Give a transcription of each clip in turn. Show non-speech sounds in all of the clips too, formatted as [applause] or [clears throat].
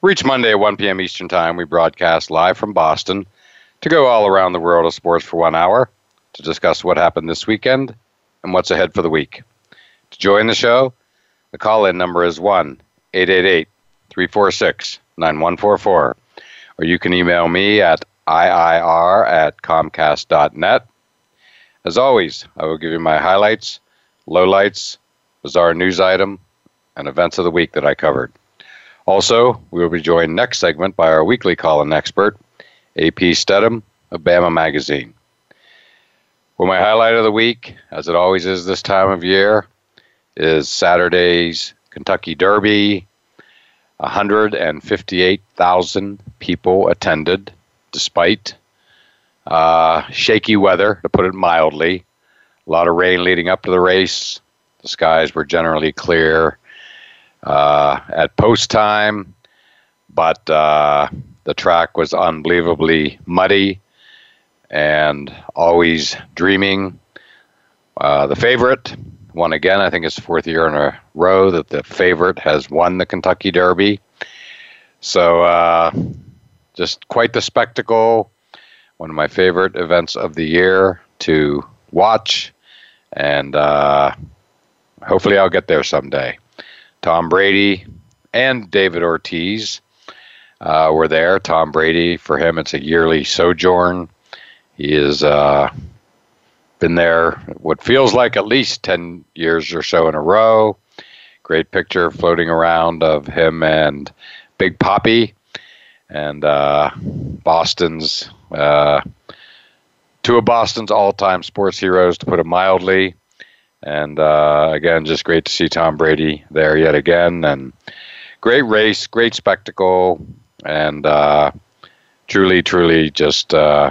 Reach Monday at 1 p.m. Eastern Time. We broadcast live from Boston to go all around the world of sports for one hour to discuss what happened this weekend and what's ahead for the week. To join the show, the call in number is 1 888 346 9144. Or you can email me at IIR at Comcast.net. As always, I will give you my highlights, lowlights, bizarre news item, and events of the week that I covered. Also, we will be joined next segment by our weekly call-in expert, AP Steadham of Bama Magazine. Well, my highlight of the week, as it always is this time of year, is Saturday's Kentucky Derby. 158,000 people attended, despite uh, shaky weather, to put it mildly. A lot of rain leading up to the race. The skies were generally clear uh, at post time, but uh, the track was unbelievably muddy and Always Dreaming. Uh, the favorite won again. I think it's the fourth year in a row that the favorite has won the Kentucky Derby. So, uh, just quite the spectacle. One of my favorite events of the year to watch, and uh, hopefully, I'll get there someday. Tom Brady and David Ortiz uh, were there. Tom Brady, for him, it's a yearly sojourn. He has uh, been there what feels like at least 10 years or so in a row. Great picture floating around of him and Big Poppy and uh, Boston's, uh, two of Boston's all time sports heroes, to put it mildly. And uh, again, just great to see Tom Brady there yet again. And great race, great spectacle, and uh, truly, truly just uh,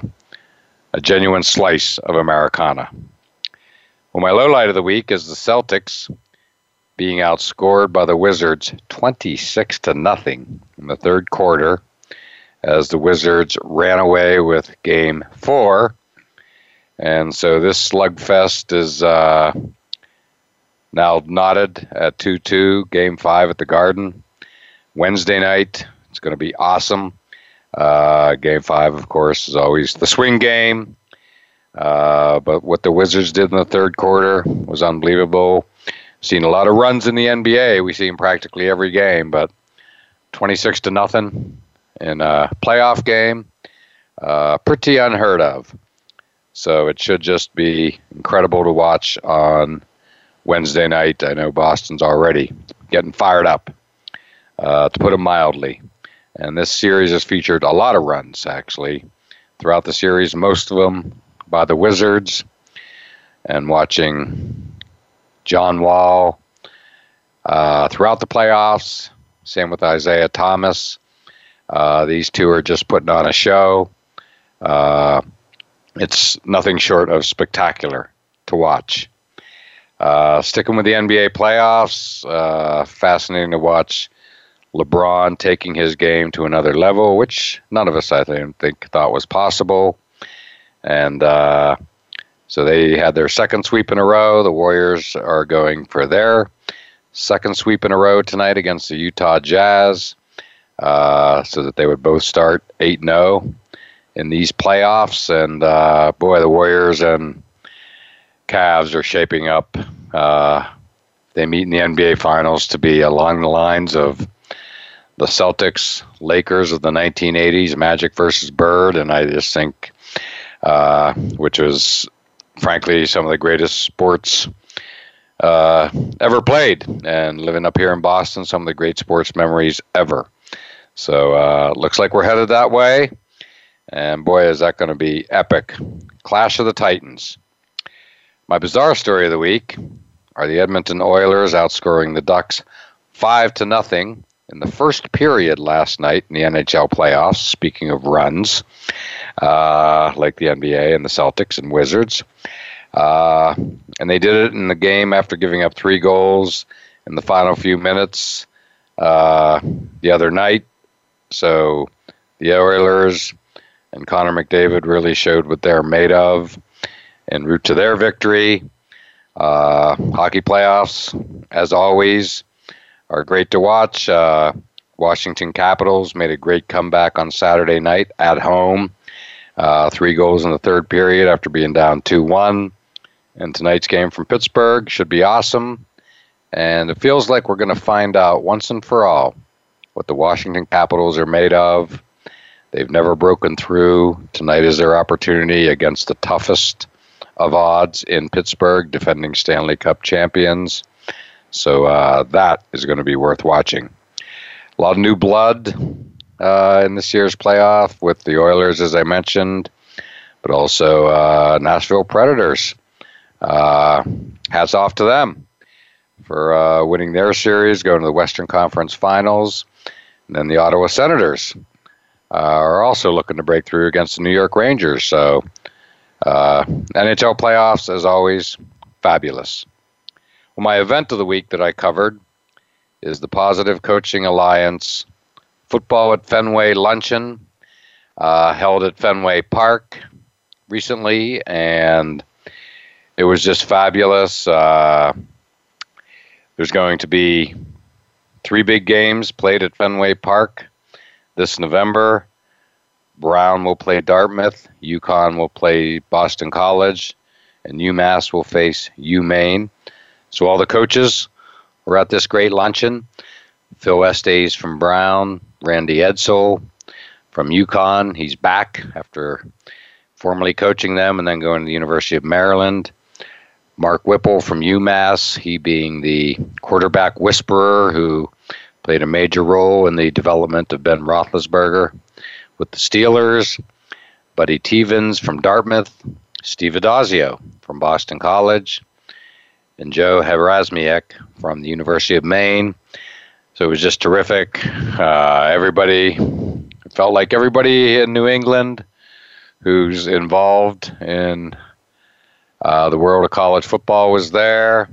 a genuine slice of Americana. Well, my low light of the week is the Celtics being outscored by the Wizards 26 to nothing in the third quarter as the Wizards ran away with game four. And so this slugfest is uh, now knotted at 2 2, game five at the Garden. Wednesday night, it's going to be awesome. Uh, game five, of course, is always the swing game. Uh, but what the Wizards did in the third quarter was unbelievable. Seen a lot of runs in the NBA. We see them practically every game, but 26 to nothing in a playoff game, uh, pretty unheard of. So it should just be incredible to watch on Wednesday night. I know Boston's already getting fired up, uh, to put it mildly. And this series has featured a lot of runs, actually, throughout the series, most of them by the Wizards. And watching John Wall uh, throughout the playoffs, same with Isaiah Thomas. Uh, these two are just putting on a show. Uh, it's nothing short of spectacular to watch. Uh, sticking with the NBA playoffs, uh, fascinating to watch LeBron taking his game to another level, which none of us, I think, think thought was possible. And uh, so they had their second sweep in a row. The Warriors are going for their second sweep in a row tonight against the Utah Jazz, uh, so that they would both start 8 0 in these playoffs. And uh, boy, the Warriors and Cavs are shaping up. Uh, they meet in the NBA Finals to be along the lines of the Celtics Lakers of the 1980s, Magic versus Bird, and I just think, uh, which was frankly some of the greatest sports uh, ever played. And living up here in Boston, some of the great sports memories ever. So uh, looks like we're headed that way. And boy, is that going to be epic. Clash of the Titans. My bizarre story of the week are the Edmonton Oilers outscoring the Ducks 5 to nothing in the first period last night in the NHL playoffs. Speaking of runs, uh, like the NBA and the Celtics and Wizards. Uh, and they did it in the game after giving up three goals in the final few minutes uh, the other night. So the Oilers and Connor McDavid really showed what they're made of en route to their victory. Uh, hockey playoffs, as always, are great to watch. Uh, Washington Capitals made a great comeback on Saturday night at home. Uh, three goals in the third period after being down 2 1. And tonight's game from Pittsburgh should be awesome. And it feels like we're going to find out once and for all what the Washington Capitals are made of. They've never broken through. Tonight is their opportunity against the toughest of odds in Pittsburgh, defending Stanley Cup champions. So uh, that is going to be worth watching. A lot of new blood uh, in this year's playoff with the Oilers, as I mentioned, but also uh, Nashville Predators. Uh, hats off to them for uh, winning their series, going to the Western Conference Finals. And then the Ottawa Senators uh, are also looking to break through against the New York Rangers. So uh, NHL playoffs, as always, fabulous. Well, my event of the week that I covered is the Positive Coaching Alliance Football at Fenway Luncheon, uh, held at Fenway Park recently, and it was just fabulous. Uh, there's going to be three big games played at Fenway Park this November. Brown will play Dartmouth, UConn will play Boston College, and UMass will face UMaine. So all the coaches were at this great luncheon. Phil Estes from Brown, Randy Edsall from UConn. He's back after formerly coaching them and then going to the University of Maryland. Mark Whipple from UMass, he being the quarterback whisperer who played a major role in the development of Ben Roethlisberger with the Steelers, Buddy Teevens from Dartmouth, Steve Addazio from Boston College, and Joe Harasymiak from the University of Maine. So it was just terrific. Uh, everybody felt like everybody in New England who's involved in uh, the world of college football was there.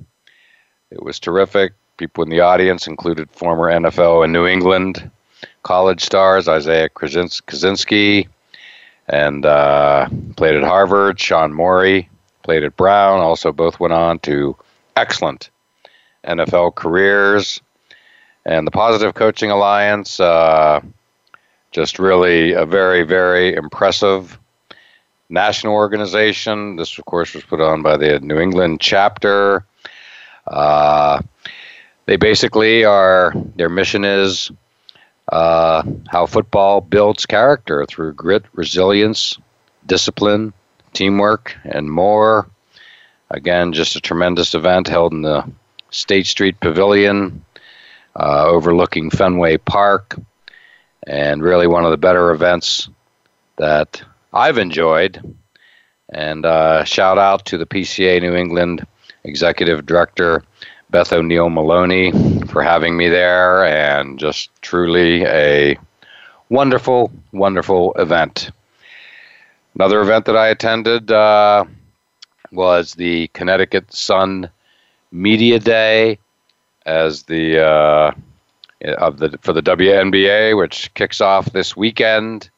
It was terrific. People in the audience included former NFL and New England college stars Isaiah Kacyvenski, and uh, played at Harvard. Sean Morey played at Brown. Also, both went on to excellent NFL careers. And the Positive Coaching Alliance, uh, just really a very, very impressive national organization. This, of course, was put on by the New England chapter. Uh, they basically are, their mission is uh, how football builds character through grit, resilience, discipline, teamwork, and more. Again, just a tremendous event held in the State Street Pavilion uh, overlooking Fenway Park, and really one of the better events that I've enjoyed. And uh, shout out to the PCA New England Executive Director Beth O'Neill Maloney for having me there, and just truly a wonderful, wonderful event. Another event that I attended uh, was the Connecticut Sun Media Day, as the uh, of the for the WNBA, which kicks off this weekend.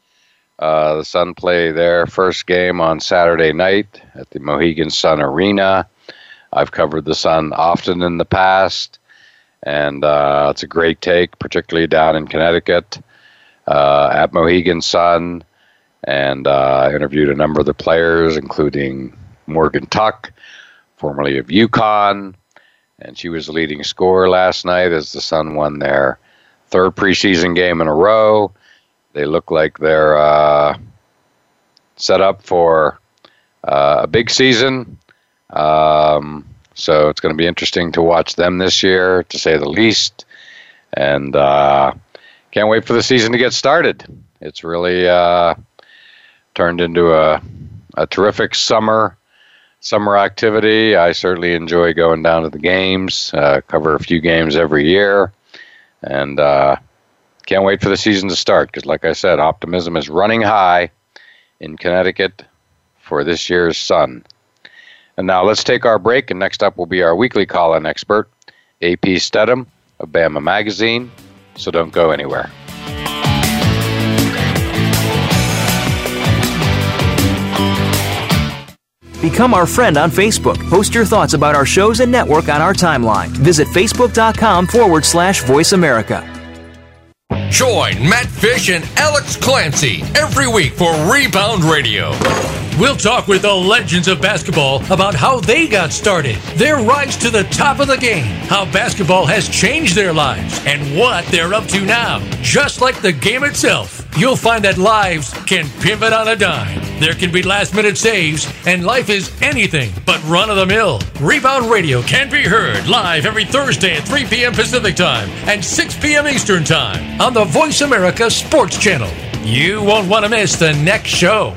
Uh, the Sun play their first game on Saturday night at the Mohegan Sun Arena. I've covered the Sun often in the past, and uh, it's a great take, particularly down in Connecticut uh, at Mohegan Sun. And uh, interviewed a number of the players, including Morgan Tuck, formerly of UConn, and she was the leading scorer last night as the Sun won their third preseason game in a row. They look like they're uh, set up for uh, a big season. Um, so it's going to be interesting to watch them this year, to say the least. And uh, can't wait for the season to get started. It's really uh, turned into a, a terrific summer summer activity. I certainly enjoy going down to the games, uh, cover a few games every year, and uh, can't wait for the season to start because, like I said, optimism is running high in Connecticut for this year's Sun. And now let's take our break, and next up will be our weekly call in expert, AP Steadham of Bama Magazine. So don't go anywhere. Become our friend on Facebook. Post your thoughts about our shows and network on our timeline. Visit facebook.com forward slash voice America. Join Matt Fish and Alex Clancy every week for Rebound Radio. We'll talk with the legends of basketball about how they got started, their rise to the top of the game, how basketball has changed their lives, and what they're up to now. Just like the game itself, you'll find that lives can pivot on a dime. There can be last minute saves, and life is anything but run of the mill. Rebound Radio can be heard live every Thursday at 3 p.m. Pacific Time and 6 p.m. Eastern Time on the Voice America Sports Channel. You won't want to miss the next show.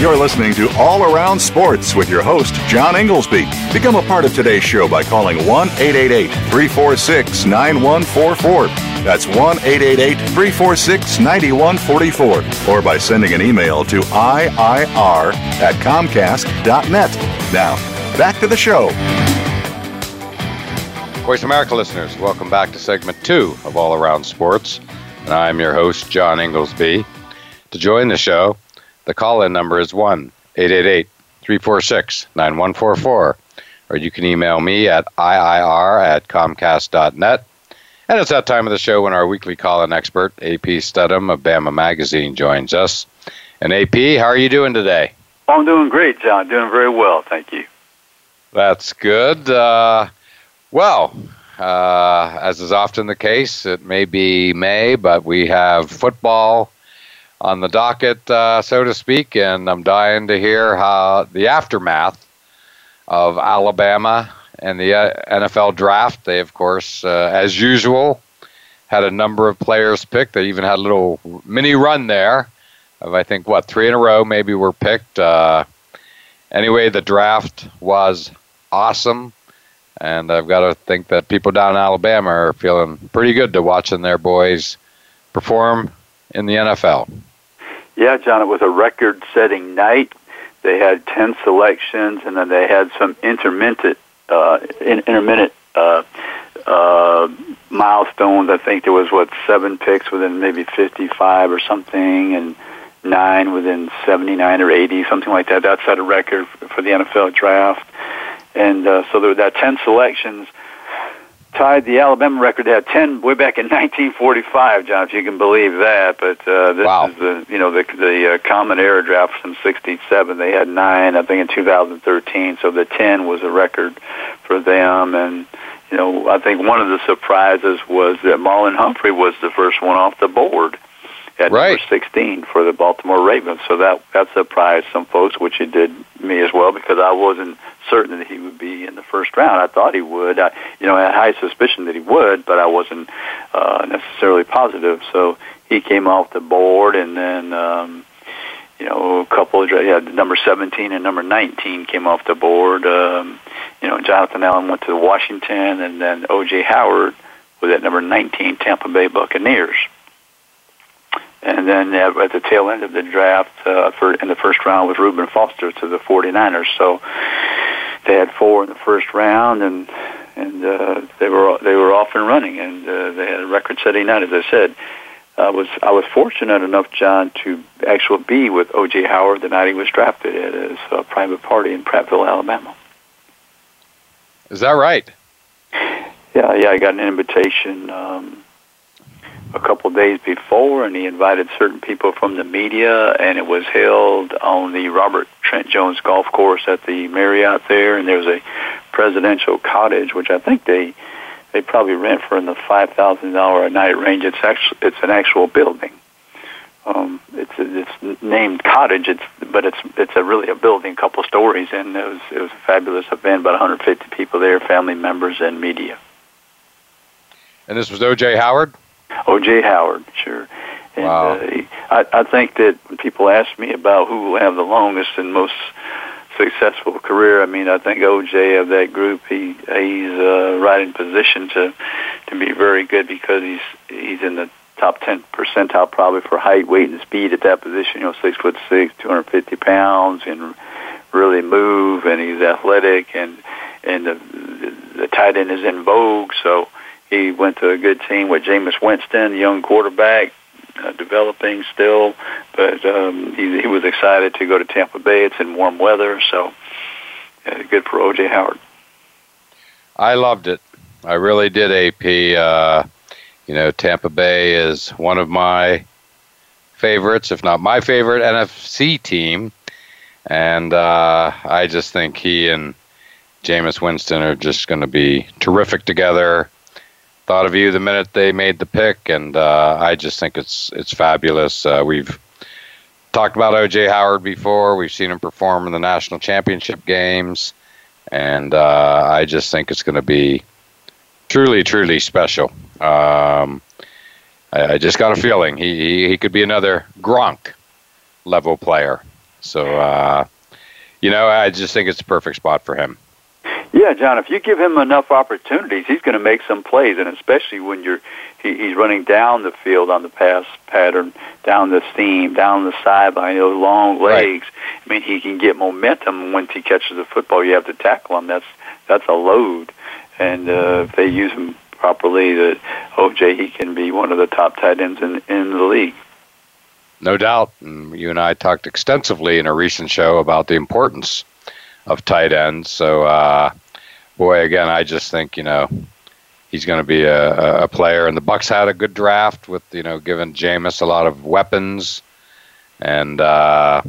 You're listening to All Around Sports with your host, John Ingoldsby. Become a part of today's show by calling 1 888 346 9144. That's 1 888 346 9144. Or by sending an email to IIR at Comcast.net. Now, back to the show. Voice America listeners, welcome back to segment two of All Around Sports. And I'm your host, John Ingoldsby. To join the show, the call in number is 1 888 346 9144. Or you can email me at IIR at Comcast.net. And it's that time of the show when our weekly call in expert, AP Steadham of Bama Magazine, joins us. And AP, how are you doing today? I'm doing great, John. Doing very well, thank you. That's good. Uh, well, uh, as is often the case, it may be May, but we have football on the docket, uh, so to speak, and I'm dying to hear how the aftermath of Alabama and the uh, NFL draft. They, of course, uh, as usual, had a number of players picked. They even had a little mini run there of, I think, what, three in a row maybe were picked. Uh, anyway, the draft was awesome. And I've got to think that people down in Alabama are feeling pretty good to watching their boys perform in the NFL. Yeah, John, it was a record setting night. They had 10 selections, and then they had some intermittent, uh, in, intermittent uh, uh, milestones. I think there was, what, seven picks within maybe 55 or something, and nine within 79 or 80, something like that. That set a record for the NFL draft. And uh, so there were that 10 selections tied the Alabama record at 10 way back in [laughs] 1945, John, if you can believe that. But uh, this wow. is the you know the the uh, Common Era draft from '67. They had nine, I think, in 2013. So the 10 was a record for them. And you know, I think one of the surprises was that Marlon Humphrey was the first one off the board at right. number 16 for the Baltimore Ravens. So that that surprised some folks, which it did me as well, because I wasn't certain that he would be in the first round. I thought he would. I, you know, I had high suspicion that he would, but I wasn't uh, necessarily positive. So he came off the board, and then. Um, you know, a couple of yeah, number 17 and number 19 came off the board. Um, you know, Jonathan Allen went to Washington, and then O.J. Howard was at number 19, Tampa Bay Buccaneers. And then at the tail end of the draft, uh, for, in the first round, was Reuben Foster to the 49ers. So they had four in the first round, and and uh, they were they were off and running, and uh, they had a record-setting night. As I said, I was I was fortunate enough, John, to actually be with O.J. Howard the night he was drafted at his uh, private party in Prattville, Alabama. Is that right? Yeah, yeah. I got an invitation um, a couple days before, and he invited certain people from the media, and it was held on the Robert Trent Jones Golf Course at the Marriott there, and there was a presidential cottage, which I think they they probably rent for in the five thousand dollar a night range. It's actually it's an actual building. Um, it's it's named cottage. It's but it's it's a really a building, a couple stories, and it was it was a fabulous event. About 150 people there, family members and media. And this was O.J. Howard. O.J. Howard, sure. And, wow. Uh, I, I think that when people ask me about who will have the longest and most successful career. I mean, I think OJ of that group, he he's uh, right in position to to be very good because he's he's in the top ten percentile probably for height, weight, and speed at that position. You know, six foot six, two hundred fifty pounds, and really move, and he's athletic, and and the, the the tight end is in vogue. So he went to a good team with Jameis Winston, young quarterback, uh, developing still, but um, he, he was excited to go to Tampa Bay. It's in warm weather, so uh, good for OJ Howard. I loved it. I really did. AP, uh, you know, Tampa Bay is one of my favorites, if not my favorite NFC team, and uh, I just think he and Jameis Winston are just going to be terrific together thought of you the minute they made the pick, and uh, I just think it's it's fabulous. Uh, we've talked about OJ Howard before. We've seen him perform in the national championship games, and uh, I just think it's going to be truly, truly special. Um, I, I, just got a feeling he, he, he could be another Gronk level player. So, uh, you know, I just think it's a perfect spot for him. Yeah, John. If you give him enough opportunities, he's going to make some plays, and especially when you're he, he's running down the field on the pass pattern, down the seam, down the sideline, those long legs. Right. I mean, he can get momentum once he catches the football. You have to tackle him. That's that's a load, and uh, if they use him properly, that OJ he can be one of the top tight ends in in the league. No doubt. And you and I talked extensively in a recent show about the importance of tight ends. So, uh, boy, again, I just think you know he's going to be a, a player. And the Bucks had a good draft with you know giving Jameis a lot of weapons, and uh,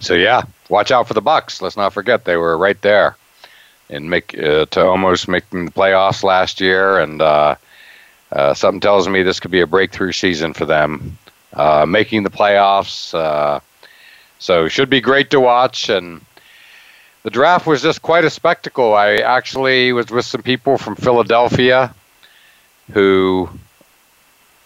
so yeah, watch out for the Bucks. Let's not forget they were right there and make uh, to almost making the playoffs last year, and uh, uh, something tells me this could be a breakthrough season for them, uh, making the playoffs. Uh, so should be great to watch and the draft was just quite a spectacle. I actually was with some people from Philadelphia who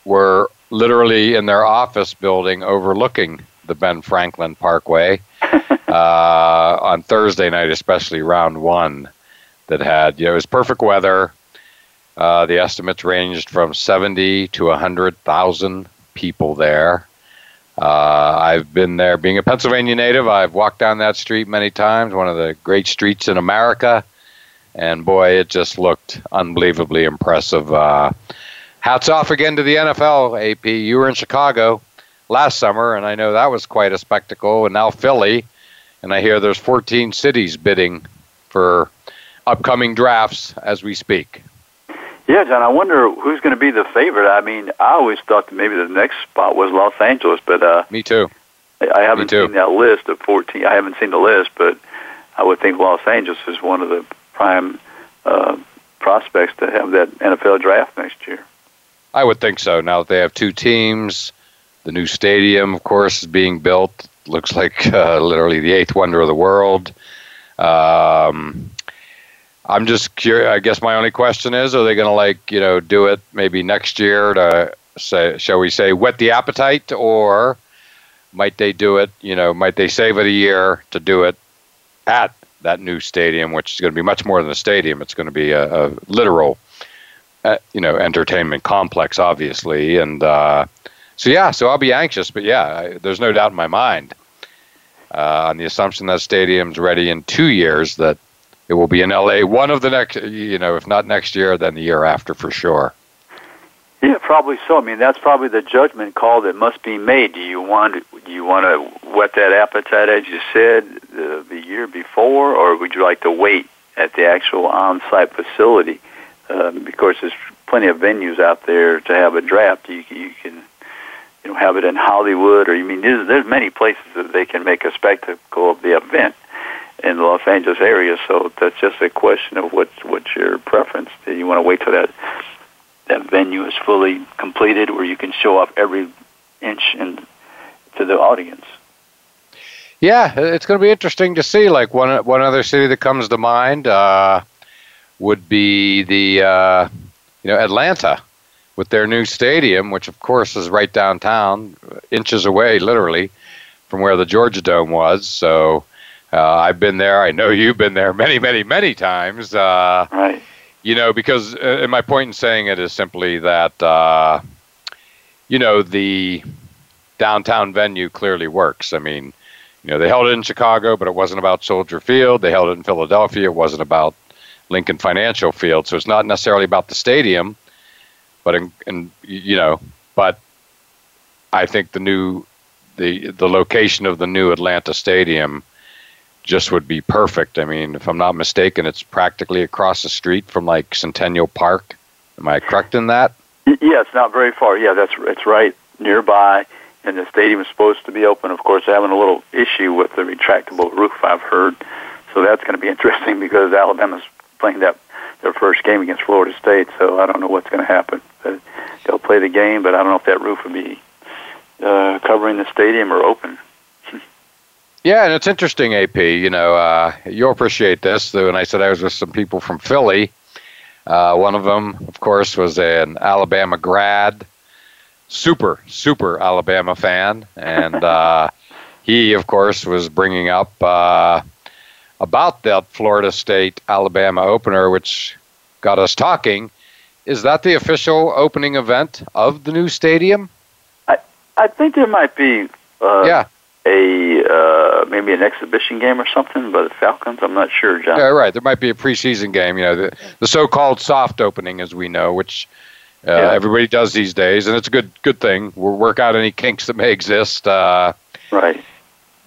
were literally in their office building overlooking the Ben Franklin Parkway [laughs] uh, on Thursday night, especially round one, that had, you know, it was perfect weather. Uh, the estimates ranged from 70 to 100,000 people there. Uh, I've been there. Being a Pennsylvania native, I've walked down that street many times, one of the great streets in America. And boy, it just looked unbelievably impressive. Uh, hats off again to the NFL, AP. You were in Chicago last summer, and I know that was quite a spectacle. And now Philly, and I hear there's 14 cities bidding for upcoming drafts as we speak. Yeah, John, I wonder who's going to be the favorite. I mean, I always thought that maybe the next spot was Los Angeles, but uh, me too. I haven't seen that list of 14. I haven't seen the list, but I would think Los Angeles is one of the prime uh, prospects to have that NFL draft next year. I would think so. Now that they have two teams, the new stadium, of course, is being built. Looks like uh, literally the eighth wonder of the world. Um, I'm just curious. I guess my only question is: Are they going to like you know do it maybe next year to say, shall we say, whet the appetite, or might they do it? You know, might they save it a year to do it at that new stadium, which is going to be much more than a stadium. It's going to be a, a literal, uh, you know, entertainment complex, obviously. And uh, so, yeah, so I'll be anxious, but yeah, I, there's no doubt in my mind uh, on the assumption that stadium's ready in two years that it will be in LA. One of the next, you know, if not next year, then the year after for sure. Yeah, probably so. I mean, that's probably the judgment call that must be made. Do you want do you want to whet that appetite, as you said, the, the year before, or would you like to wait at the actual on-site facility? Um, because there's plenty of venues out there to have a draft. You, you can you know have it in Hollywood, or you mean there's, there's many places that they can make a spectacle of the event in the Los Angeles area. So that's just a question of what what's your preference. Do you want to wait till that that venue is fully completed, where you can show off every inch and to the audience? Yeah, it's going to be interesting to see. Like one one other city that comes to mind uh, would be the uh, you know Atlanta with their new stadium, which of course is right downtown, inches away, literally, from where the Georgia Dome was. So I've been there. I know [laughs] you've been there many, many, many times. Uh, right. You know, because uh, and my point in saying it is simply that uh, you know the downtown venue clearly works. I mean, you know, they held it in Chicago, but it wasn't about Soldier Field. They held it in Philadelphia. It wasn't about Lincoln Financial Field. So it's not necessarily about the stadium, but in, in you know, but I think the new the the location of the new Atlanta Stadium just would be perfect. I mean, if I'm not mistaken, it's practically across the street from like Centennial Park. Am I correct in that? Yeah, it's not very far. Yeah, that's it's right nearby, and the stadium is supposed to be open. Of course, having a little issue with the retractable roof, I've heard. So that's going to be [laughs] interesting because Alabama's playing that their first game against Florida State. So I don't know what's going to happen. They'll play the game, but I don't know if that roof will be uh, covering the stadium or open. Yeah, and it's interesting, AP. You know, uh, you'll appreciate this. When I said I was with some people from Philly, uh, one of them, of course, was an Alabama grad, super, super Alabama fan, and uh, [laughs] he, of course, was bringing up uh, about that Florida State Alabama opener, which got us talking. Is that the official opening event of the new stadium? I I think there might be. Uh, yeah a uh, maybe an exhibition game or something by the Falcons. I'm not sure, John. Yeah, right. There might be a preseason game. You know, the, the so-called soft opening, as we know, which uh, yeah. everybody does these days, and it's a good good thing. We'll work out any kinks that may exist. Uh, right.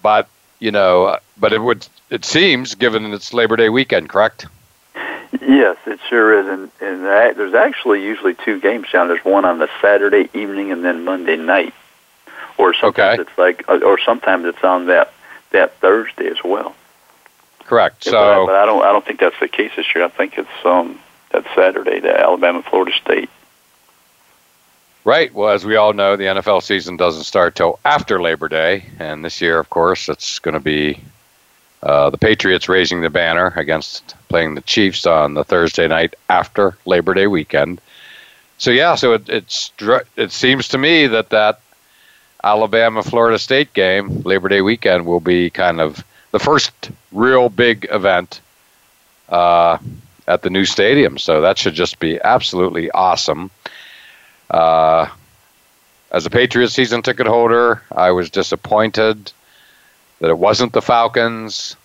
But you know, but it would it seems, given it's Labor Day weekend, correct? Yes, it sure is, and, and there's actually usually two games down. There's one on the Saturday evening and then Monday night or sometimes okay. it's like, uh, or sometimes it's on that that Thursday as well. Correct. So, but I, but I don't, I don't think that's the case this year. I think it's um that Saturday, the Alabama Florida State. Right. Well, as we all know, the NFL season doesn't start till after Labor Day, and this year, of course, it's going to be uh, the Patriots raising the banner against playing the Chiefs on the Thursday night after Labor Day weekend. So yeah, so it, it's it seems to me that that Alabama Florida State game, Labor Day weekend, will be kind of the first real big event uh, at the new stadium. So that should just be absolutely awesome. Uh, as a Patriots season ticket holder, I was disappointed that it wasn't the Falcons.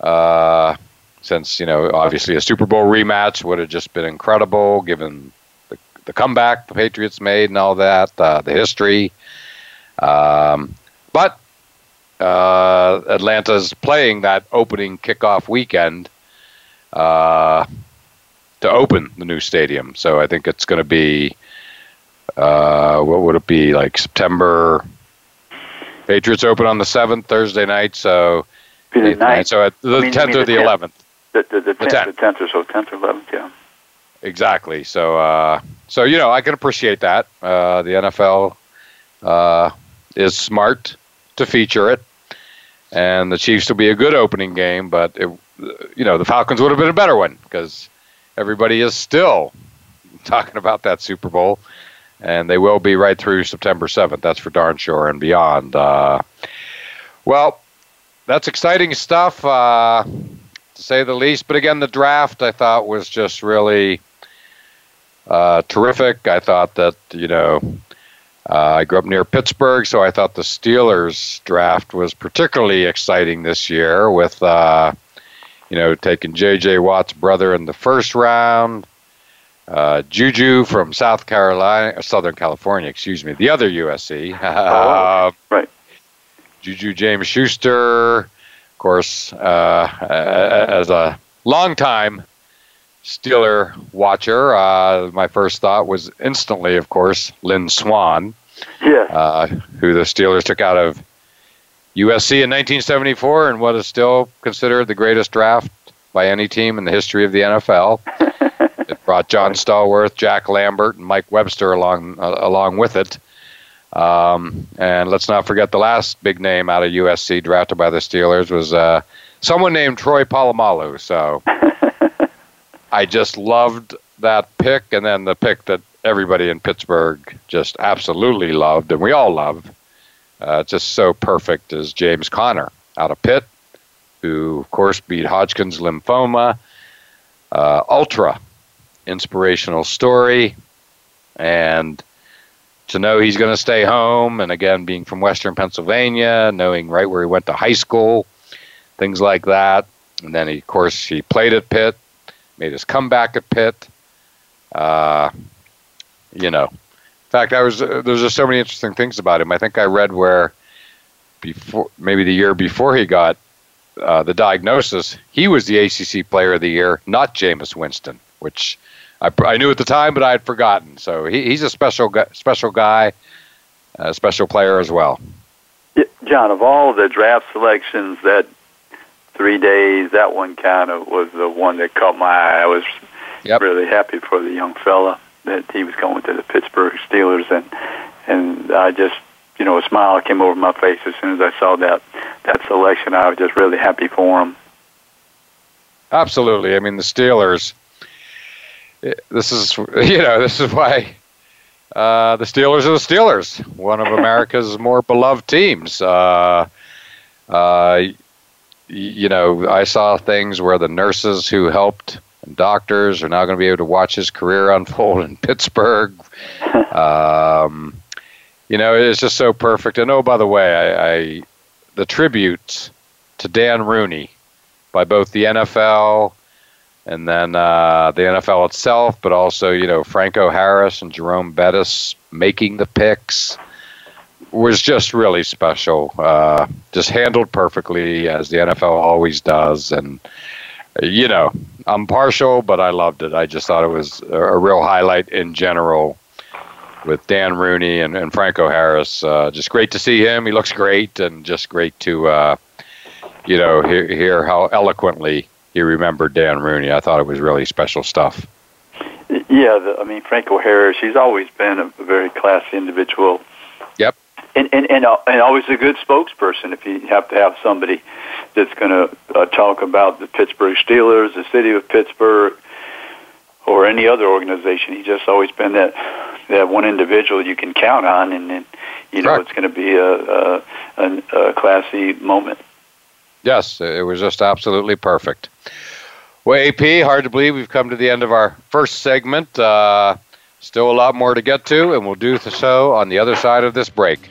Uh, since you know, obviously, a Super Bowl rematch would have just been incredible, given the, the comeback the Patriots made and all that, uh, the history. Um, but uh, Atlanta's playing that opening kickoff weekend uh, to open the new stadium. So I think it's going to be uh, what would it be like September? Patriots open on the seventh Thursday night, so the night. So at the tenth or the eleventh. The tenth. the tenth or so, tenth or eleventh, yeah. Exactly. So uh, so you know I can appreciate that. Uh, the NFL uh, is smart to feature it, and the Chiefs will be a good opening game. But it, you know, the Falcons would have been a better one because everybody is still [laughs] talking about that Super Bowl, and they will be right through September seventh. That's for darn sure and beyond. Uh, well, that's exciting stuff, uh, to say the least. But again, the draft I thought was just really uh, terrific. I thought that you know uh, I grew up near Pittsburgh, so I thought the Steelers draft was particularly exciting this year with, uh, you know, taking J.J. Watt's brother in the first round. Uh, Juju from South Carolina, Southern California, excuse me, the other USC. [laughs] oh, right. Juju James Schuster, of course, uh, as a longtime Steeler watcher, uh, my first thought was instantly, of course, Lynn Swann, yeah. uh, who the Steelers took out of USC in 1974 and what is still considered the greatest draft by any team in the history of the NFL. [laughs] it brought John Stallworth, Jack Lambert, and Mike Webster along uh, along with it. Um, and let's not forget the last big name out of USC drafted by the Steelers was uh, someone named Troy Polamalu. So [laughs] I just loved that pick, and then the pick that everybody in Pittsburgh just absolutely loved, and we all love. Uh, just so perfect as James Conner out of Pitt, who of course beat Hodgkin's lymphoma. Uh, ultra inspirational story, and to know he's going to stay home, and again being from Western Pennsylvania, knowing right where he went to high school, things like that. And then, he, of course, he played at Pitt, made his comeback at Pitt. Uh, you know, in fact, I was uh, there's just so many interesting things about him. I think I read where before maybe the year before he got uh, the diagnosis, he was the ACC Player of the Year, not Jameis Winston, which I, I knew at the time, but I had forgotten. So he, he's a special special guy, a special player as well. John, of all the draft selections that three days. That one kind of was the one that caught my eye. I was yep. really happy for the young fella that he was going to the Pittsburgh Steelers, and and I just you know a smile came over my face as soon as I saw that that selection. I was just really happy for him. Absolutely. I mean the Steelers. This is [laughs] you know this is why uh, the Steelers are the Steelers, one of [laughs] America's more beloved teams. Uh, uh, you know, I saw things where the nurses who helped and doctors are now going to be able to watch his career unfold in Pittsburgh. [laughs] um, you know, it's just so perfect. And oh, by the way, I, I the tributes to Dan Rooney by both the NFL and then uh, the NFL itself, but also you know Franco Harris and Jerome Bettis making the picks was just really special. Uh, just handled perfectly as the NFL always does, and you know I'm partial, but I loved it. I just thought it was a real highlight in general with Dan Rooney and, and Franco Harris. Uh, just great to see him. He looks great, and just great to uh, you know hear, hear how eloquently he remembered Dan Rooney. I thought it was really special stuff. Yeah, the, I mean Franco Harris. He's always been a very classy individual and and and, uh, and always a good spokesperson if you have to have somebody that's going to uh, talk about the Pittsburgh Steelers, the city of Pittsburgh, or any other organization. He's just always been that that one individual you can count on, and, and you know it's going to be a, a, a, a classy moment. Yes, it was just absolutely perfect. Well, AP, hard to believe we've come to the end of our first segment. Uh, still a lot more to get to, and we'll do so on the other side of this break.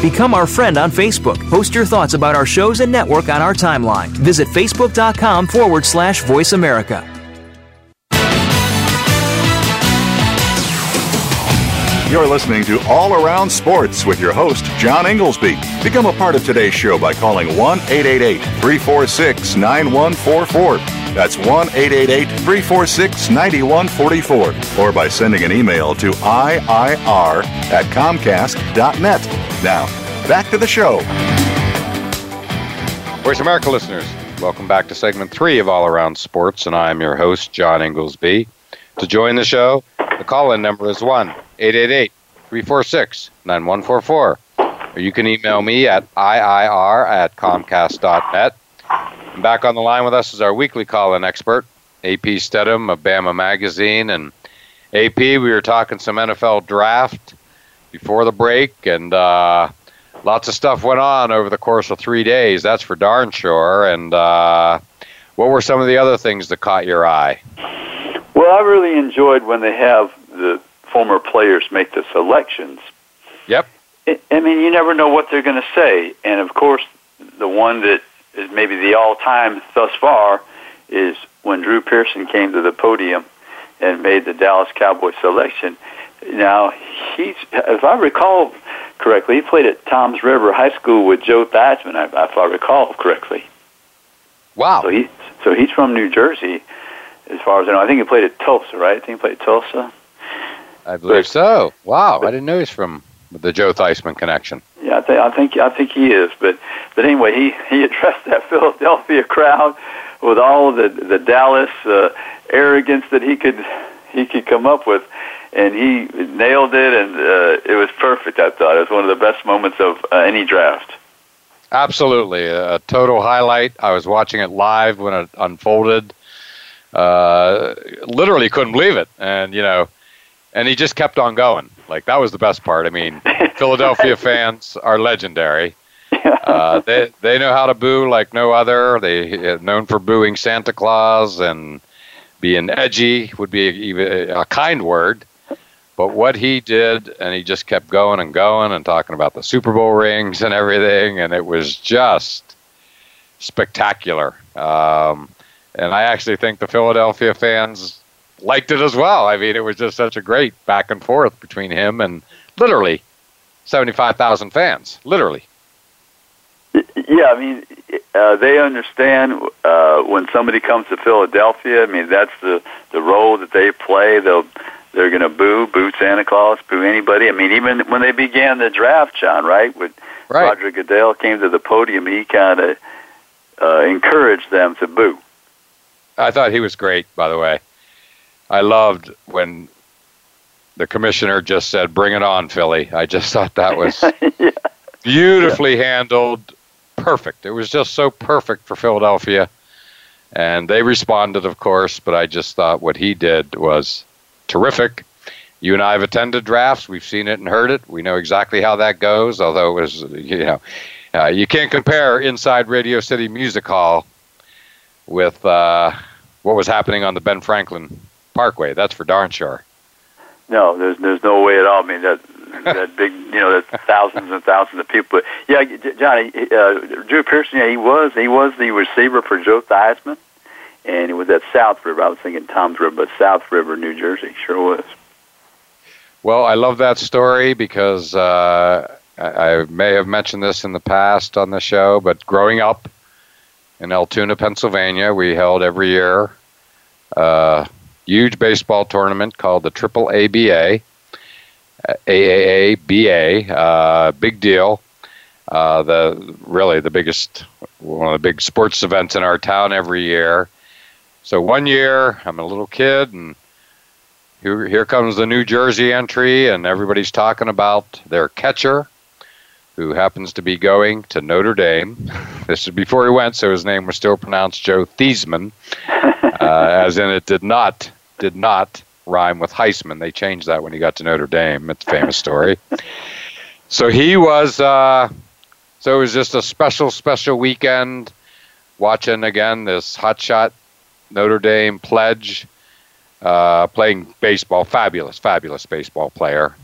Become our friend on Facebook. Post your thoughts about our shows and network on our timeline. Visit facebook.com forward slash voice America. You're listening to All Around Sports with your host, John Ingoldsby. Become a part of today's show by calling 1 888 346 9144. That's 1 888 346 9144. Or by sending an email to IIR at Comcast.net. Now, back to the show. Voice America listeners, welcome back to segment three of All Around Sports, and I'm your host, John Ingoldsby. To join the show, the call in number is 1 888 346 9144. Or you can email me at IIR at Comcast.net. And back on the line with us is our weekly call in expert, AP Steadham of Bama Magazine. And AP, we were talking some NFL draft before the break, and uh, lots of stuff went on over the course of three days. That's for darn sure. And uh, what were some of the other things that caught your eye? Well, I really enjoyed when they have the former players make the selections. Yep. I mean, you never know what they're going to say. And of course, the one that is maybe the all-time thus far is when Drew Pearson came to the podium and made the Dallas Cowboys selection. Now, he's, if I recall correctly, he played at Toms River High School with Joe Theismann, if I recall correctly. Wow. So, he, so he's from New Jersey, as far as I know. I think he played at Tulsa, right? I think he played at Tulsa. I believe so. Wow, I didn't know he's from the Joe Theismann connection. Yeah, I think I think I think he is. But but anyway, he he addressed that [laughs] Philadelphia crowd with all the the Dallas uh, arrogance that he could he could come up with, and he nailed it, and uh, it was perfect. I thought it was one of the best moments of uh, any draft. Absolutely, a total highlight. I was watching it live when it unfolded. Uh, literally couldn't believe it, and you know, and he just kept on going. Like that was the best part. I mean, [laughs] Philadelphia fans are legendary. Uh, they they know how to boo like no other. They known for booing Santa Claus and being edgy would be even a kind word. But what he did, and he just kept going and going and talking about the Super Bowl rings and everything, and it was just spectacular. Um, and I actually think the Philadelphia fans liked it as well. I mean, it was just such a great back and forth between him and literally 75,000 fans, literally. Yeah, I mean, uh, they understand uh, when somebody comes to Philadelphia. I mean, that's the the role that they play. They'll they're going to boo, boo Santa Claus, boo anybody. I mean, even when they began the draft, John, right? When right. Roger Goodell came to the podium, he kind of uh, encouraged them to boo. I thought he was great, by the way. I loved when the commissioner just said, "Bring it on, Philly." I just [laughs] thought that was yeah. [laughs] beautifully yeah. handled, perfect. It was just so perfect for Philadelphia, and they responded, of course. But I just thought what he did was terrific. You and I have attended drafts. We've seen it and heard it. We know exactly how that goes. Although it was, you know, uh, you can't compare inside Radio City Music Hall with uh, what was happening on the Ben Franklin Parkway. That's for darn sure. No, there's there's no way at all. I mean that that big, you know, that thousands and thousands of people. Yeah, Johnny, uh, Drew Pearson, yeah, he was he was the receiver for Joe Theismann, and it was at South River. I was thinking Toms River, but South River, New Jersey, sure was. Well, I love that story because uh, I, I may have mentioned this in the past on the show, but growing up in Altoona, Pennsylvania, we held every year. Uh, huge baseball tournament called the Triple ABA, AAABA, uh, big deal. Uh, the really the biggest one of the big sports events in our town every year. So one year, I'm a little kid, and here, here comes the New Jersey entry, and everybody's talking about their catcher, who happens to be going to Notre Dame. [laughs] This is before he went, so his name was still pronounced Joe Theismann, [laughs] uh, as in it did not did not rhyme with Heisman. They changed that when he got to Notre Dame. It's a famous story. [laughs] so he was. Uh, so it was just a special, special weekend watching again this hotshot Notre Dame pledge uh, playing baseball. Fabulous, fabulous baseball player,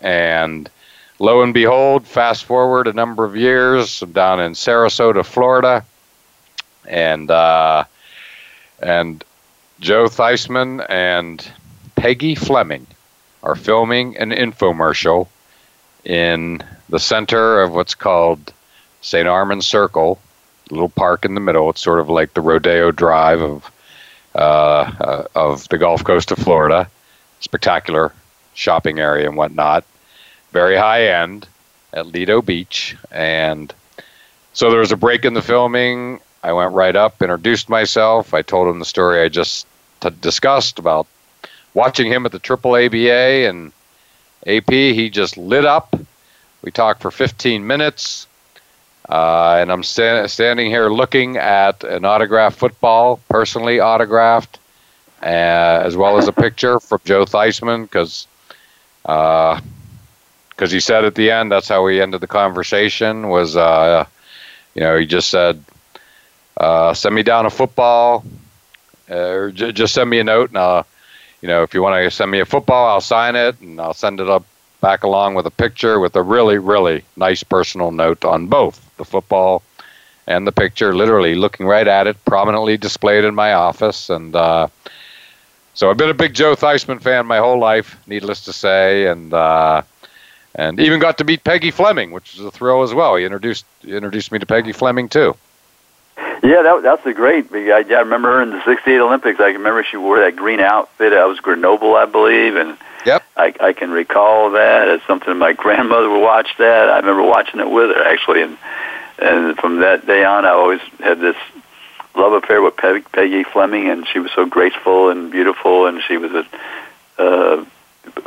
and lo and behold, fast forward a number of years, I'm down in Sarasota, Florida, and uh, and Joe Theismann and Peggy Fleming are filming an infomercial in the center of what's called St. Armand Circle, a little park in the middle. It's sort of like the Rodeo Drive of uh, uh, of the Gulf Coast of Florida. Spectacular shopping area and whatnot. Very high end at Lido Beach, and so there was a break in the filming. I went right up, introduced myself. I told him the story I just t- discussed about watching him at the Triple ABA and AP. He just lit up. We talked for 15 minutes. Uh, and I'm sta- standing here looking at an autographed football, personally autographed, uh, as well as a picture from Joe Theismann, because because uh, he said at the end that's how we ended the conversation was uh, you know he just said uh, send me down a football or j- just send me a note and you know if you want to send me a football I'll sign it and I'll send it up back along with a picture with a really really nice personal note on both the football and the picture literally looking right at it prominently displayed in my office and uh, so I've been a big Joe Theismann fan my whole life needless to say and uh, and even got to meet Peggy Fleming which was a thrill as well. He introduced introduced me to Peggy Fleming too yeah, that, that's a great. I, I remember her in the '68 Olympics. I remember she wore that green outfit. I was Grenoble, I believe, and yep, I, I can recall that as something my [laughs] grandmother would watch. That I remember watching it with her actually, and and from that day on, I always had this love affair with Peggy, Peggy Fleming, and she was so graceful and beautiful, and she was a uh,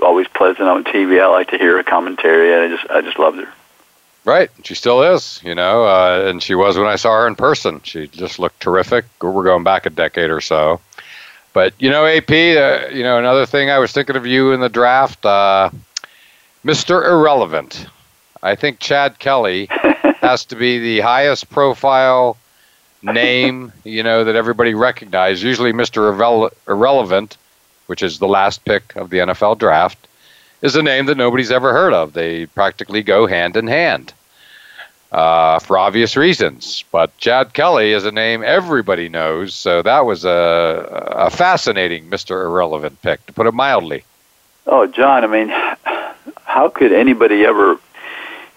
always pleasant on TV. I like to hear her commentary, and I just I just loved her. Right, she still is, you know, uh, and she was when I saw her in person. She just looked terrific. We're going back a decade or so, but you know, AP, uh, you know, another thing I was thinking of you in the draft, uh, Mr. Irrelevant. I think Chad Kelly [laughs] has to be the highest profile name, you know, that everybody recognizes. Usually, Mr. Irrele- Irrelevant, which is the last pick of the NFL draft, is a name that nobody's ever heard of. They practically go hand in hand uh, for obvious reasons. But Chad Kelly is a name everybody knows, so that was a, a fascinating Mr. Irrelevant pick, to put it mildly. Oh, John, I mean, how could anybody ever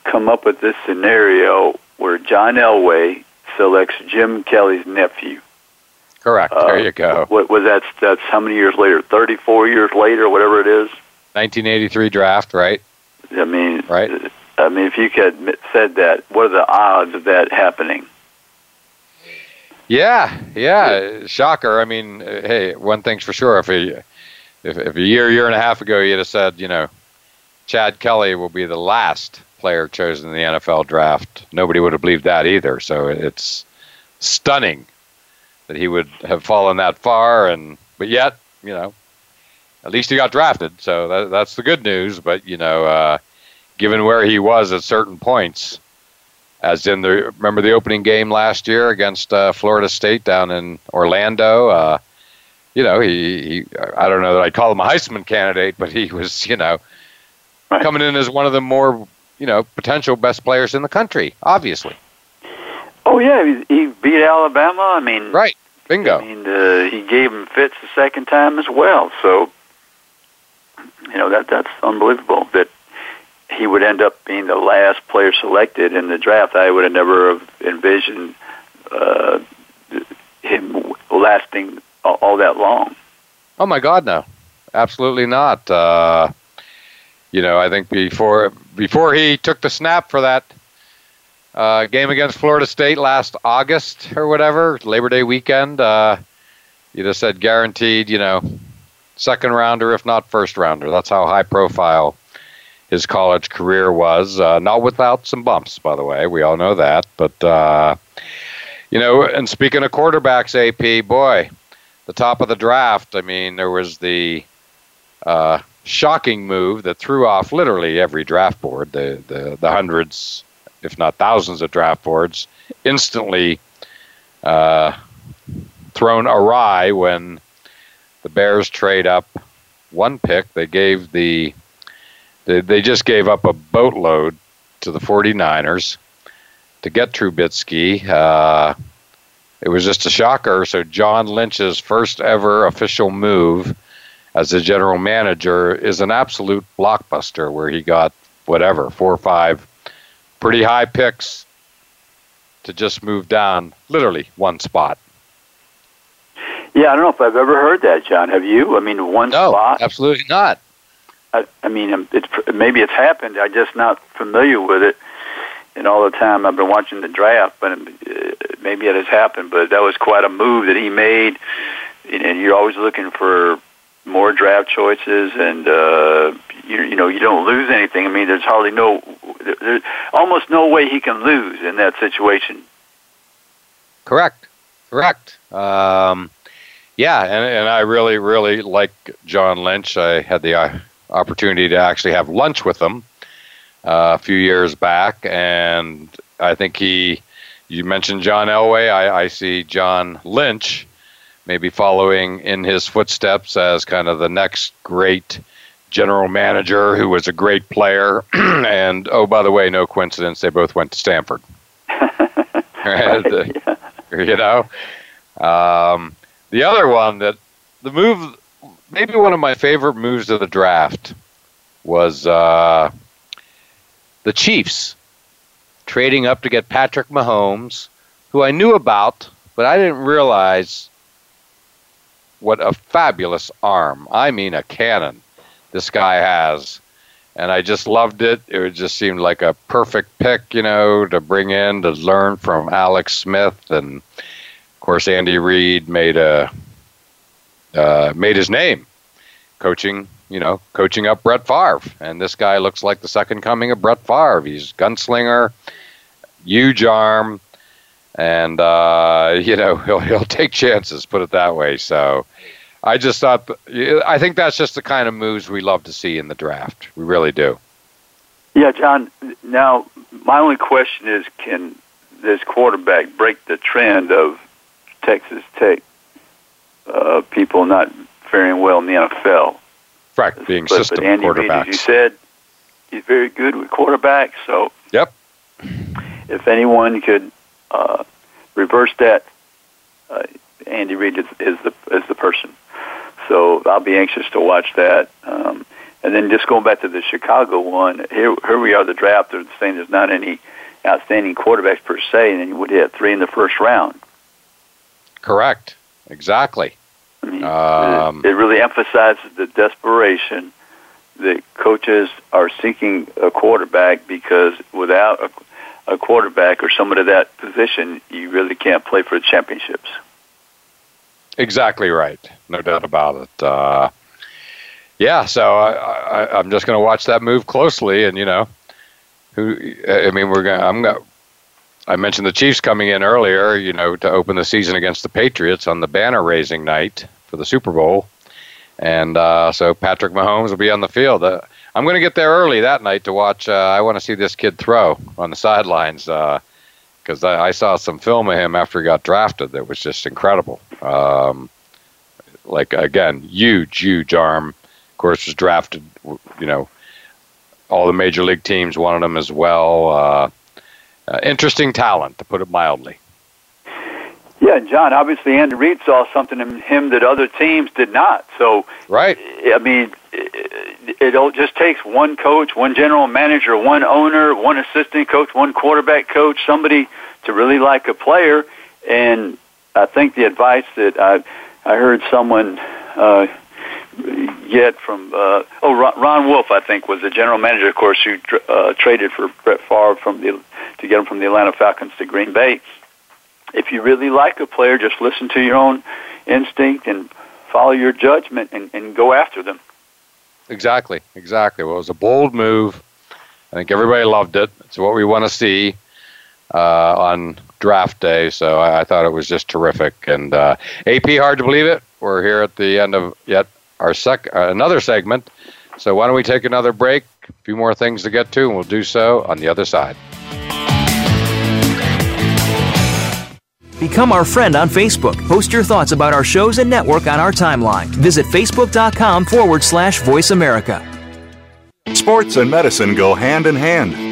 come up with this scenario where John Elway selects Jim Kelly's nephew? Correct. Uh, there you go. What was that? That's how many years later? Thirty-four years later, whatever it is. 1983 draft, right? I mean, right. I mean, if you had said that, what are the odds of that happening? Yeah, yeah, shocker. I mean, hey, one thing's for sure: if a if, if a year, year and a half ago, you'd have said, you know, Chad Kelly will be the last player chosen in the NFL draft, nobody would have believed that either. So it's stunning that he would have fallen that far, and but yet, you know, at least he got drafted, so that, that's the good news. But you know, uh, given where he was at certain points, as in the remember the opening game last year against uh, Florida State down in Orlando. Uh, you know, he, he I don't know that I'd call him a Heisman candidate, but he was you know right. coming in as one of the more you know potential best players in the country, obviously. Oh yeah, he, he beat Alabama. I mean, right. Bingo. I mean, uh, he gave him fits the second time as well. So you know that that's unbelievable that he would end up being the last player selected in the draft. I would have never have envisioned uh, him lasting all, that long. Oh my God, no, absolutely not. Uh, you know, I think before before he took the snap for that uh, game against Florida State last August or whatever, Labor Day weekend, uh, you just said guaranteed. You know, second rounder, if not first rounder. That's how high profile his college career was. Uh, not without some bumps, by the way. We all know that. But, uh, you know, and speaking of quarterbacks, AP, boy, the top of the draft, I mean, there was the uh, shocking move that threw off literally every draft board, the, the, the hundreds, if not thousands of draft boards, instantly uh, thrown awry when the Bears trade up one pick. They gave the They, they just gave up a boatload to the 49ers to get Trubisky. Uh, it was just a shocker. So John Lynch's first ever official move as a general manager is an absolute blockbuster where he got whatever, four or five pretty high picks to just move down literally one spot. Yeah, I don't know if I've ever heard that, John. Have you? I mean, one no, spot? absolutely not. I, I mean, um, it's maybe it's happened. I'm just not familiar with it. And all the time I've been watching the draft, but uh, maybe it has happened. But that was quite a move that he made. And you're always looking for more draft choices, and uh, you, you know you don't lose anything. I mean, there's hardly no, there's almost no way he can lose in that situation. Correct, correct. Um, yeah, and and I really really like John Lynch. I had the uh, opportunity to actually have lunch with him uh, a few years back, and I think he. You mentioned John Elway. I, I see John Lynch maybe following in his footsteps as kind of the next great general manager who was a great player. [clears throat] and oh, by the way, no coincidence, they both went to Stanford. [laughs] right, yeah. You know, um, the other one that the move, maybe one of my favorite moves of the draft was uh, the Chiefs trading up to get Patrick Mahomes, who I knew about, but I didn't realize what a fabulous arm. I mean, a cannon this guy has. And I just loved it. It just seemed like a perfect pick, you know, to bring in to learn from Alex Smith. And of course, Andy Reid made a uh, made his name coaching, you know, coaching up Brett Favre. And this guy looks like the second coming of Brett Favre. He's gunslinger, huge arm, and uh, [laughs] you know [laughs] he'll he'll take chances. Put it that way. So I just thought I think that's just the kind of moves we love to see in the draft. We really do. Yeah, John. Now my only question is, can this quarterback break the trend of Texas Tech uh, people not faring well in the NFL? Right, being but, system but Andy quarterbacks. Reid, as you said, he's very good with quarterbacks. So, yep. If anyone could uh, reverse that, uh, Andy Reid is, is the is the person. So I'll be anxious to watch that. Um, and then just going back to the Chicago one, here here we are, the draft. They're saying there's not any outstanding quarterbacks per se, and then you would hit three in the first round. Correct. Exactly. I mean, um, it, it really emphasizes the desperation that coaches are seeking a quarterback because without a a quarterback or someone of that position, you really can't play for the championships. Exactly right. No doubt about it. Uh, yeah, so I, am just going to watch that move closely, and you know, who? I mean, we're going. I'm going. I mentioned the Chiefs coming in earlier, you know, to open the season against the Patriots on the banner raising night for the Super Bowl, and uh, so Patrick Mahomes will be on the field. Uh, I'm going to get there early that night to watch. Uh, I want to see this kid throw on the sidelines because uh, I, I, saw some film of him after he got drafted that was just incredible. Um, like again, huge, huge arm. Of course, was drafted. You know, all the major league teams wanted him as well. Uh, interesting talent, to put it mildly. Yeah, John. Obviously, Andy Reid saw something in him that other teams did not. So, right. I mean, it, it just takes one coach, one general manager, one owner, one assistant coach, one quarterback coach, somebody to really like a player. And I think the advice that I I heard someone uh, get from uh, oh Ron Wolf, I think, was the general manager, of course, who uh, traded for Brett Favre from the to get him from the Atlanta Falcons to Green Bay if you really like a player, just listen to your own instinct and follow your judgment and, and go after them. Exactly, exactly. Well, it was a bold move. I think everybody loved it. It's what we want to see uh, on draft day. So I, I, thought it was just terrific. And uh, AP, hard to believe it. We're here at the end of yet our sec uh, another segment. So why don't we take another break? A few more things to get to, and we'll do so on the other side. Become our friend on Facebook. Post your thoughts about our shows and network on our timeline. Visit facebook.com forward slash voice America. Sports and medicine go hand in hand.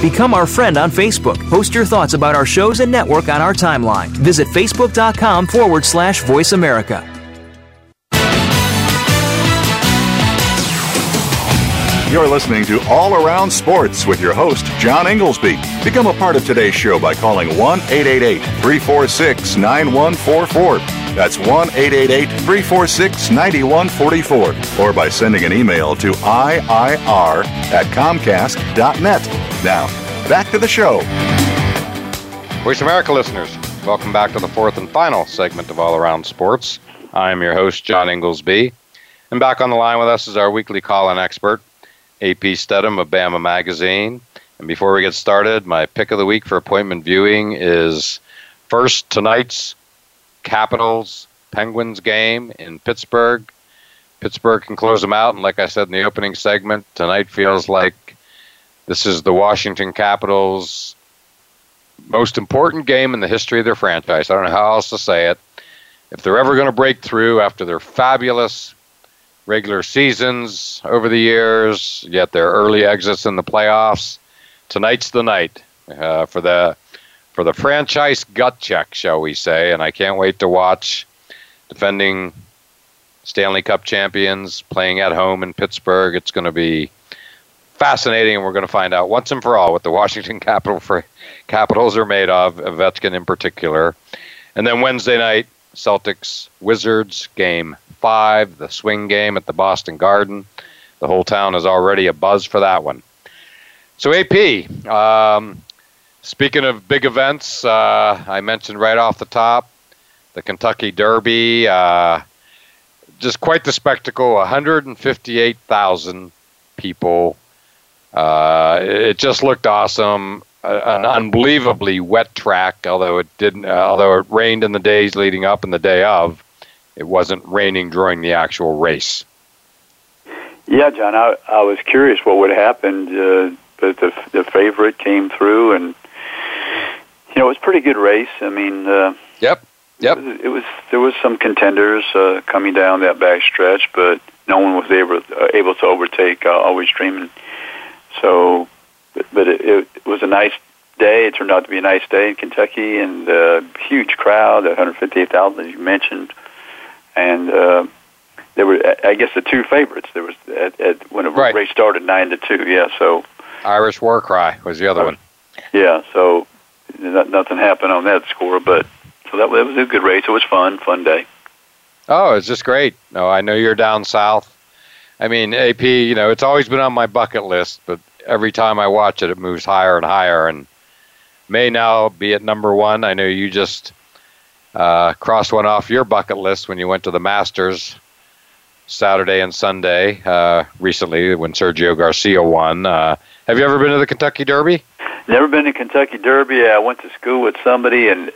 Become our friend on Facebook. Post your thoughts about our shows and network on our timeline. Visit facebook.com forward slash voice America. You're listening to All Around Sports with your host, John Ingoldsby. Become a part of today's show by calling 1 888 346 9144. That's 1 888 346 9144. Or by sending an email to IIR at Comcast.net. Now, back to the show. Voice America listeners, welcome back to the fourth and final segment of All Around Sports. I am your host, John Ingoldsby. And back on the line with us is our weekly call in expert, AP Steadham of Bama Magazine. And before we get started, my pick of the week for appointment viewing is first tonight's Capitals Penguins game in Pittsburgh. Pittsburgh can close them out, and like I said in the opening segment, tonight feels like this is the Washington Capitals' most important game in the history of their franchise. I don't know how else to say it. If they're ever going to break through after their fabulous regular seasons over the years, yet their early exits in the playoffs. Tonight's the night uh, for the for the franchise gut check, shall we say? And I can't wait to watch defending Stanley Cup champions playing at home in Pittsburgh. It's going to be fascinating, and we're going to find out once and for all what the [laughs] Washington Capital Capitals are made of, Ovechkin in particular. And then Wednesday night, Celtics Wizards game five, the swing game at the Boston Garden. The whole town is already a buzz for that one. So, AP, um, speaking of big events, uh, I mentioned right off the top the Kentucky Derby. Uh, just quite the spectacle 158,000 people. Uh, it just looked awesome. an unbelievably wet track, although it didn't. Uh, although it rained in the days leading up and the day of it wasn't raining during the actual race. Yeah, John, I, I was curious what would happen, uh, but the the favorite came through, and you know it was a pretty good race. I mean, uh, yep, yep. It was, it was there was some contenders uh, coming down that back stretch, but no one was able uh, able to overtake uh, Always Dreaming. So, but, but it, it was a nice day. It turned out to be a nice day in Kentucky, and a uh, huge crowd, 158,000 as you mentioned and uh, there were, I guess, the two favorites. There was at, at when the right. race started nine to two. Yeah, so Irish War Cry was the other uh, one. Yeah, so nothing happened on that score, but so that, that was a good race. It was fun, fun day. Oh, it's just great. No, I know you're down south. I mean, AP, you know, it's always been on my bucket list, but every time I watch it, it moves higher and higher, and may now be at number one. I know you just uh, crossed one off your bucket list when you went to the Masters Saturday and Sunday uh, recently when Sergio Garcia won. Uh, have you ever been to the Kentucky Derby? Never been to Kentucky Derby. I went to school with somebody, and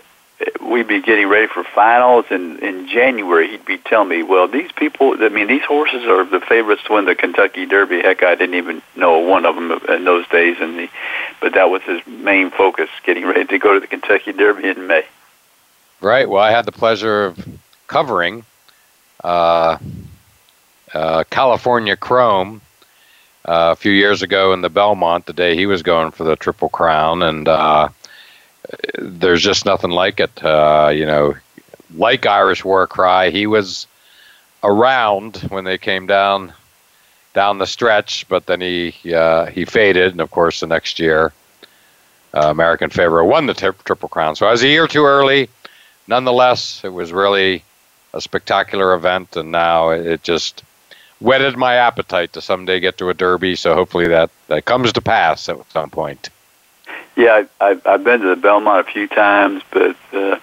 we'd be getting ready for finals. And in January, he'd be telling me, "Well, these people, I mean, these horses are the favorites to win the Kentucky Derby." Heck, I didn't even know one of them in those days, and the, but that was his main focus, getting ready to go to the Kentucky Derby in May. Right. Well, I had the pleasure of covering uh, uh, California Chrome a few years ago in the Belmont the day he was going for the Triple Crown, and uh, there's just nothing like it. Uh, you know, like Irish War Cry, he was around when they came down down the stretch, but then he uh, he faded, and of course the next year, uh, American Pharoah won the tri- Triple Crown. So I was a year too early. Nonetheless, it was really a spectacular event, and now it just whetted my appetite to someday get to a Derby. So hopefully that that comes to pass at some point. Yeah, I, I've, I've been to the Belmont a few times, but uh,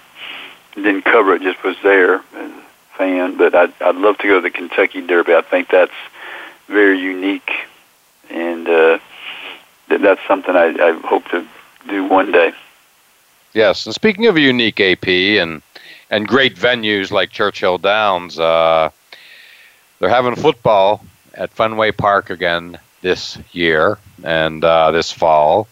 didn't cover it. Just was there as a fan. But I'd, I'd love to go to the Kentucky Derby. I think that's very unique, and uh, that's something I, I hope to do one day. Yes, and speaking of a unique AP and and great venues like Churchill Downs, uh, they're having football at Fenway Park again this year and uh, this fall.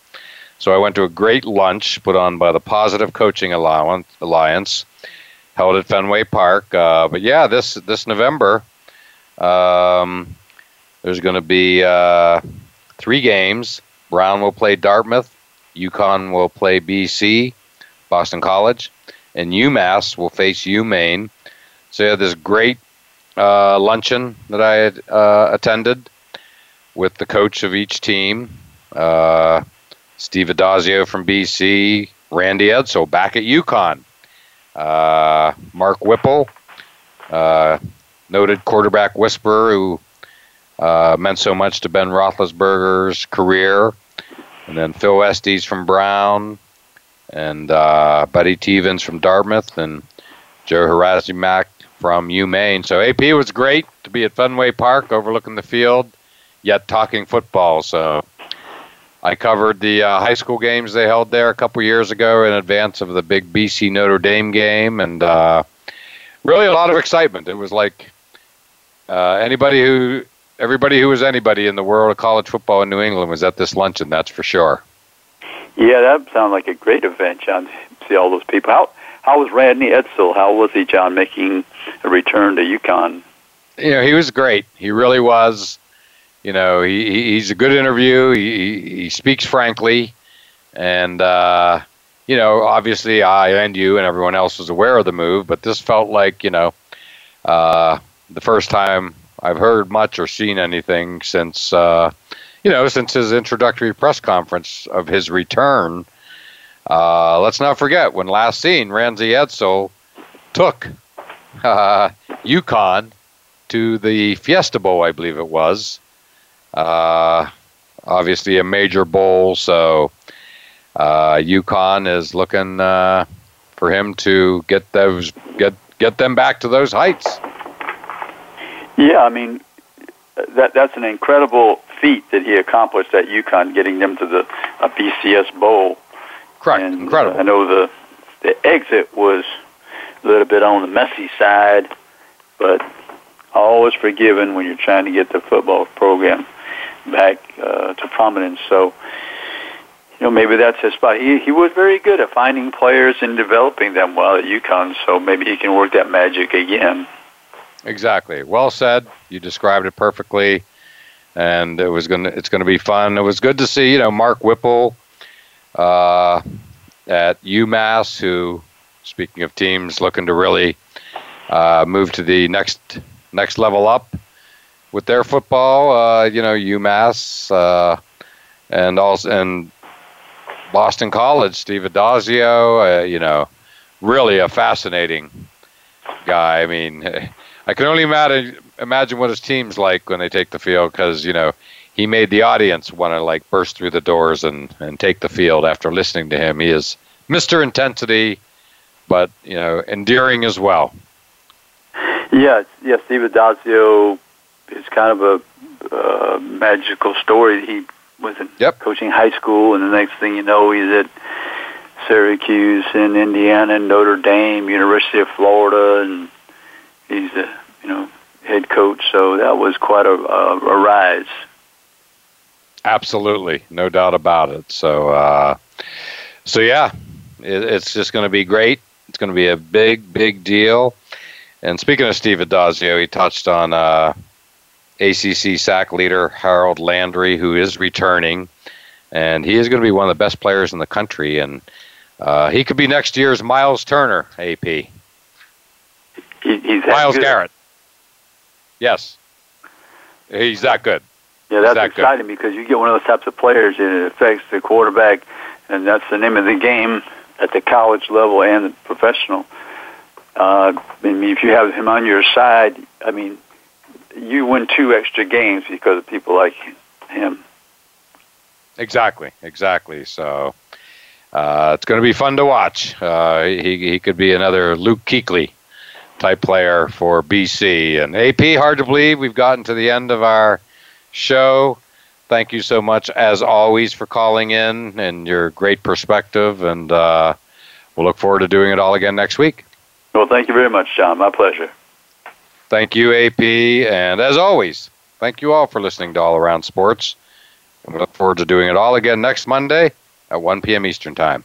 So I went to a great lunch put on by the Positive Coaching Alliance, held at Fenway Park. Uh, but yeah, this this November, um, there's going to be uh, three games. Brown will play Dartmouth, UConn will play BC, Boston College, and UMass will face UMaine. So yeah, this great uh, luncheon that I had uh, attended with the coach of each team, uh, Steve Addazio from BC, Randy Edsall back at UConn, uh, Mark Whipple, uh, noted quarterback whisperer who uh, meant so much to Ben Roethlisberger's career, and then Phil Estes from Brown, and Buddy Teevens from Dartmouth, and Joe Harasymiak from UMaine. So AP was great to be at Fenway Park overlooking the field, yet talking football. So I covered the uh, high school games they held there a couple years ago in advance of the big BC Notre Dame game, and uh, really a lot of excitement. It was like uh, anybody who, everybody who was anybody in the world of college football in New England was at this luncheon. That's for sure. Yeah, that sounds like a great event, John. See all those people. How how was Randy Edsall? How was he, John, making a return to UConn? You know, he was great. He really was. You know, he, he's a good interview. He, he speaks frankly, and uh, you know, obviously, I and you and everyone else was aware of the move, but this felt like you know, uh, the first time I've heard much or seen anything since uh, you know since his introductory press conference of his return. Uh, let's not forget when last seen, Randy Edsall took uh, UConn to the Fiesta Bowl, I believe it was. Uh, obviously, a major bowl, so uh, UConn is looking uh, for him to get those get get them back to those heights. Yeah, I mean that that's an incredible feat that he accomplished at UConn, getting them to the BCS Bowl. Correct. And, Incredible. I know the the exit was a little bit on the messy side, but always forgiven when you're trying to get the football program back uh, to prominence. So, you know, maybe that's his spot. He he was very good at finding players and developing them well at UConn. So maybe he can work that magic again. Exactly. Well said. You described it perfectly, and it was gonna. It's gonna be fun. It was good to see. You know, Mark Whipple uh, at UMass, who, speaking of teams looking to really uh, move to the next next level up with their football, uh, you know, UMass uh, and also and Boston College, Steve Addazio, uh, you know, really a fascinating guy. I mean, [laughs] I can only imagine imagine what his team's like when they take the field because you know he made the audience want to like burst through the doors and and take the field after listening to him. He is Mr. Intensity, but you know, endearing as well. Yeah, yeah. Steve Addazio is kind of a uh, magical story. He was in yep. coaching high school, and the next thing you know, he's at Syracuse in Indiana, and Notre Dame, University of Florida, and he's a you know head coach. So that was quite a, a, a rise. Absolutely, no doubt about it. So, uh, so yeah, it, it's just going to be great. It's going to be a big, big deal. And speaking of Steve Addazio, he touched on uh, ACC sack leader Harold Landry, who is returning, and he is going to be one of the best players in the country. And uh, he could be next year's Miles Turner, AP. He, he's Myles good. Garrett. Yes, he's that good. Yeah, that's Exactly. exciting because you get one of those types of players and it affects the quarterback, and that's the name of the game at the college level and the professional. Uh, I mean, if you have him on your side, I mean, you win two extra games because of people like him. Exactly, exactly. So uh, it's going to be fun to watch. Uh, he he could be another Luke Kuechly type player for BC and AP. Hard to believe we've gotten to the end of our show. Thank you so much, as always, for calling in and your great perspective. And uh, we'll look forward to doing it all again next week. Well, thank you very much, John. My pleasure. Thank you, AP. And as always, thank you all for listening to All Around Sports. And we look forward to doing it all again next Monday at 1 p.m. Eastern Time.